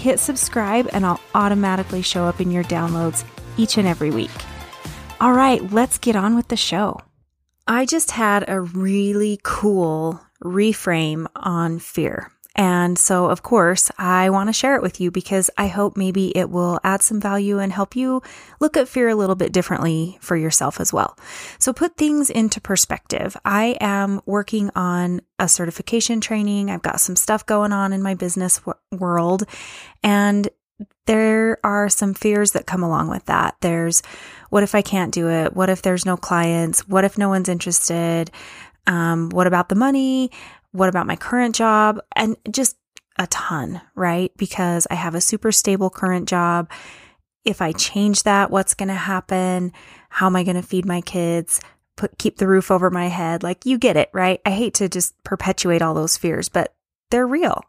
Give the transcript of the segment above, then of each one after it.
hit subscribe and I'll automatically show up in your downloads each and every week. All right, let's get on with the show. I just had a really cool reframe on fear. And so, of course, I want to share it with you because I hope maybe it will add some value and help you look at fear a little bit differently for yourself as well. So, put things into perspective. I am working on a certification training. I've got some stuff going on in my business w- world, and there are some fears that come along with that. There's what if I can't do it? What if there's no clients? What if no one's interested? Um, what about the money? What about my current job? And just a ton, right? Because I have a super stable current job. If I change that, what's going to happen? How am I going to feed my kids? Put, keep the roof over my head. Like you get it, right? I hate to just perpetuate all those fears, but they're real.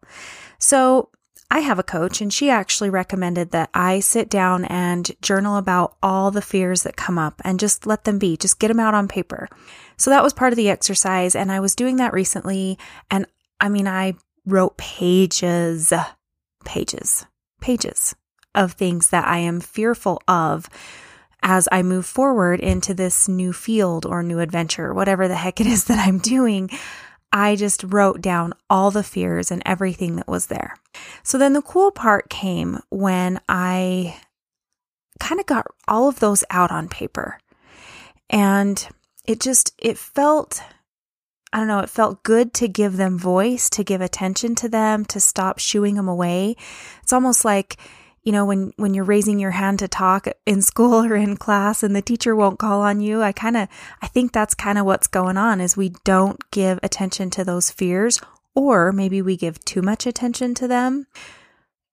So I have a coach and she actually recommended that I sit down and journal about all the fears that come up and just let them be, just get them out on paper. So that was part of the exercise. And I was doing that recently. And I mean, I wrote pages, pages, pages of things that I am fearful of as I move forward into this new field or new adventure, whatever the heck it is that I'm doing. I just wrote down all the fears and everything that was there. So then the cool part came when I kind of got all of those out on paper. And it just it felt I don't know, it felt good to give them voice, to give attention to them, to stop shooing them away. It's almost like you know when when you're raising your hand to talk in school or in class and the teacher won't call on you i kind of i think that's kind of what's going on is we don't give attention to those fears or maybe we give too much attention to them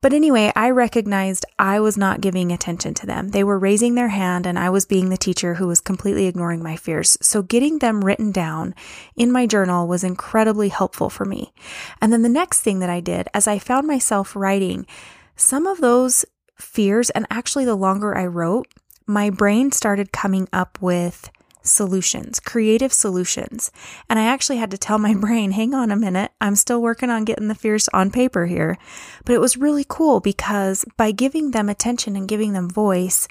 but anyway i recognized i was not giving attention to them. They were raising their hand and i was being the teacher who was completely ignoring my fears. So getting them written down in my journal was incredibly helpful for me. And then the next thing that i did as i found myself writing some of those fears, and actually, the longer I wrote, my brain started coming up with solutions, creative solutions. And I actually had to tell my brain, hang on a minute, I'm still working on getting the fears on paper here. But it was really cool because by giving them attention and giving them voice,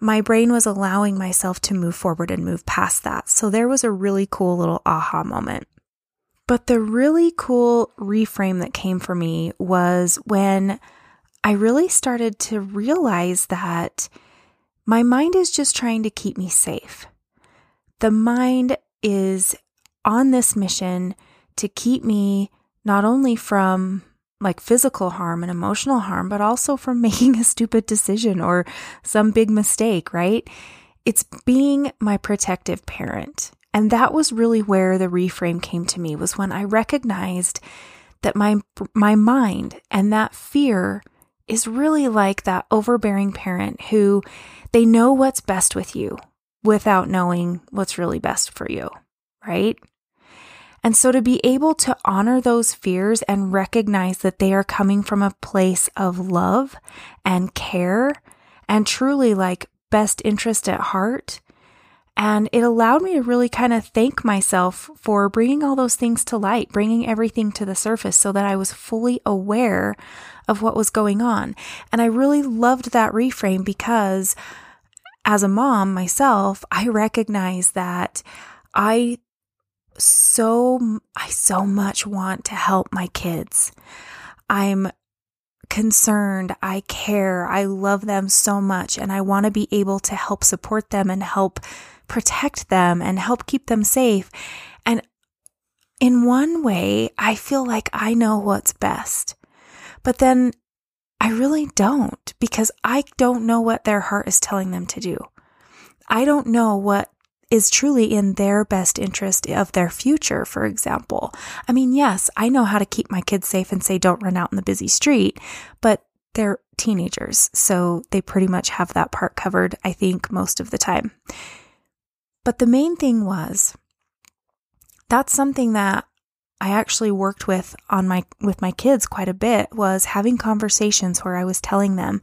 my brain was allowing myself to move forward and move past that. So there was a really cool little aha moment. But the really cool reframe that came for me was when I really started to realize that my mind is just trying to keep me safe. The mind is on this mission to keep me not only from like physical harm and emotional harm, but also from making a stupid decision or some big mistake, right? It's being my protective parent. And that was really where the reframe came to me was when I recognized that my my mind and that fear is really like that overbearing parent who they know what's best with you without knowing what's really best for you, right? And so to be able to honor those fears and recognize that they are coming from a place of love and care and truly like best interest at heart. And it allowed me to really kind of thank myself for bringing all those things to light, bringing everything to the surface so that I was fully aware of what was going on. And I really loved that reframe because as a mom myself, I recognize that I so I so much want to help my kids. I'm concerned, I care, I love them so much and I want to be able to help support them and help protect them and help keep them safe. And in one way, I feel like I know what's best. But then I really don't because I don't know what their heart is telling them to do. I don't know what is truly in their best interest of their future, for example. I mean, yes, I know how to keep my kids safe and say don't run out in the busy street, but they're teenagers, so they pretty much have that part covered, I think, most of the time. But the main thing was that's something that I actually worked with on my with my kids quite a bit was having conversations where I was telling them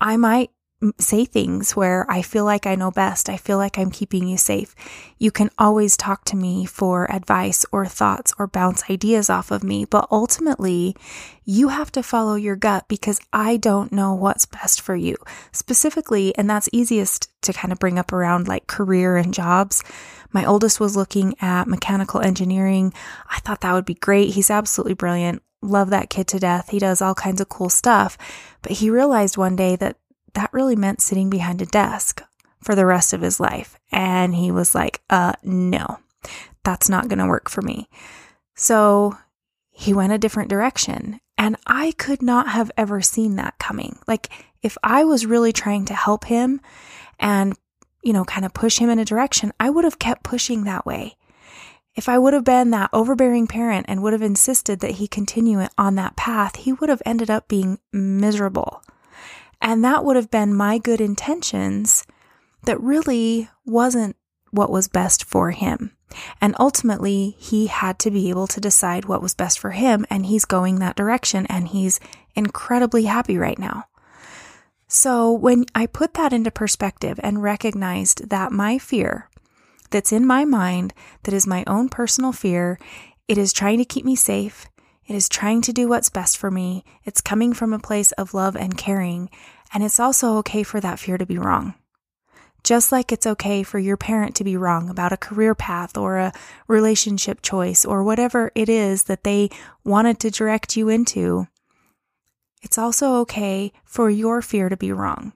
I might say things where I feel like I know best. I feel like I'm keeping you safe. You can always talk to me for advice or thoughts or bounce ideas off of me. But ultimately, you have to follow your gut because I don't know what's best for you specifically. And that's easiest to kind of bring up around like career and jobs. My oldest was looking at mechanical engineering. I thought that would be great. He's absolutely brilliant. Love that kid to death. He does all kinds of cool stuff. But he realized one day that that really meant sitting behind a desk for the rest of his life. And he was like, uh, no, that's not going to work for me. So he went a different direction. And I could not have ever seen that coming. Like, if I was really trying to help him and, you know, kind of push him in a direction, I would have kept pushing that way. If I would have been that overbearing parent and would have insisted that he continue on that path, he would have ended up being miserable. And that would have been my good intentions that really wasn't what was best for him. And ultimately, he had to be able to decide what was best for him, and he's going that direction, and he's incredibly happy right now. So, when I put that into perspective and recognized that my fear that's in my mind, that is my own personal fear, it is trying to keep me safe, it is trying to do what's best for me. It's coming from a place of love and caring. And it's also okay for that fear to be wrong. Just like it's okay for your parent to be wrong about a career path or a relationship choice or whatever it is that they wanted to direct you into, it's also okay for your fear to be wrong.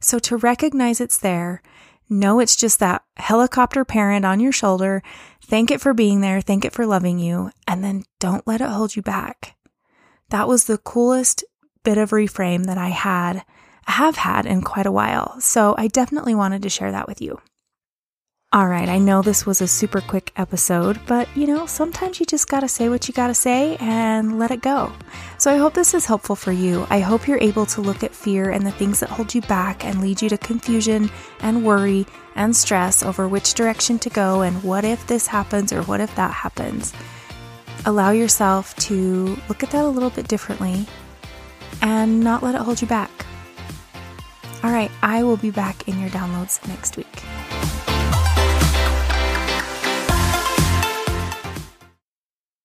So to recognize it's there, know it's just that helicopter parent on your shoulder Thank it for being there, thank it for loving you, and then don't let it hold you back. That was the coolest bit of reframe that I had, have had in quite a while. So I definitely wanted to share that with you. All right, I know this was a super quick episode, but you know, sometimes you just gotta say what you gotta say and let it go. So I hope this is helpful for you. I hope you're able to look at fear and the things that hold you back and lead you to confusion and worry and stress over which direction to go and what if this happens or what if that happens. Allow yourself to look at that a little bit differently and not let it hold you back. All right, I will be back in your downloads next week.